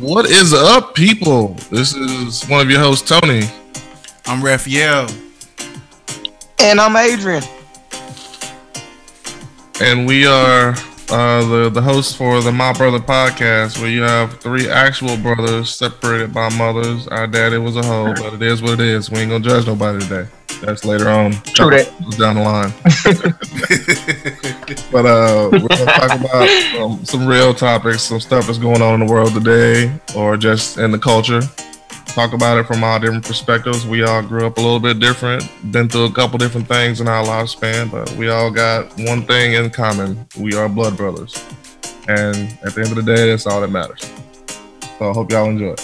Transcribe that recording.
What is up, people? This is one of your hosts, Tony. I'm Raphael. And I'm Adrian. And we are uh, the, the host for the My Brother podcast, where you have three actual brothers separated by mothers. Our daddy was a hoe, but it is what it is. We ain't gonna judge nobody today. That's later on. True that. Down the line. but uh, we're gonna talk about um, some real topics, some stuff that's going on in the world today, or just in the culture. Talk about it from our different perspectives. We all grew up a little bit different, been through a couple different things in our lifespan, but we all got one thing in common: we are blood brothers. And at the end of the day, that's all that matters. So I hope y'all enjoy.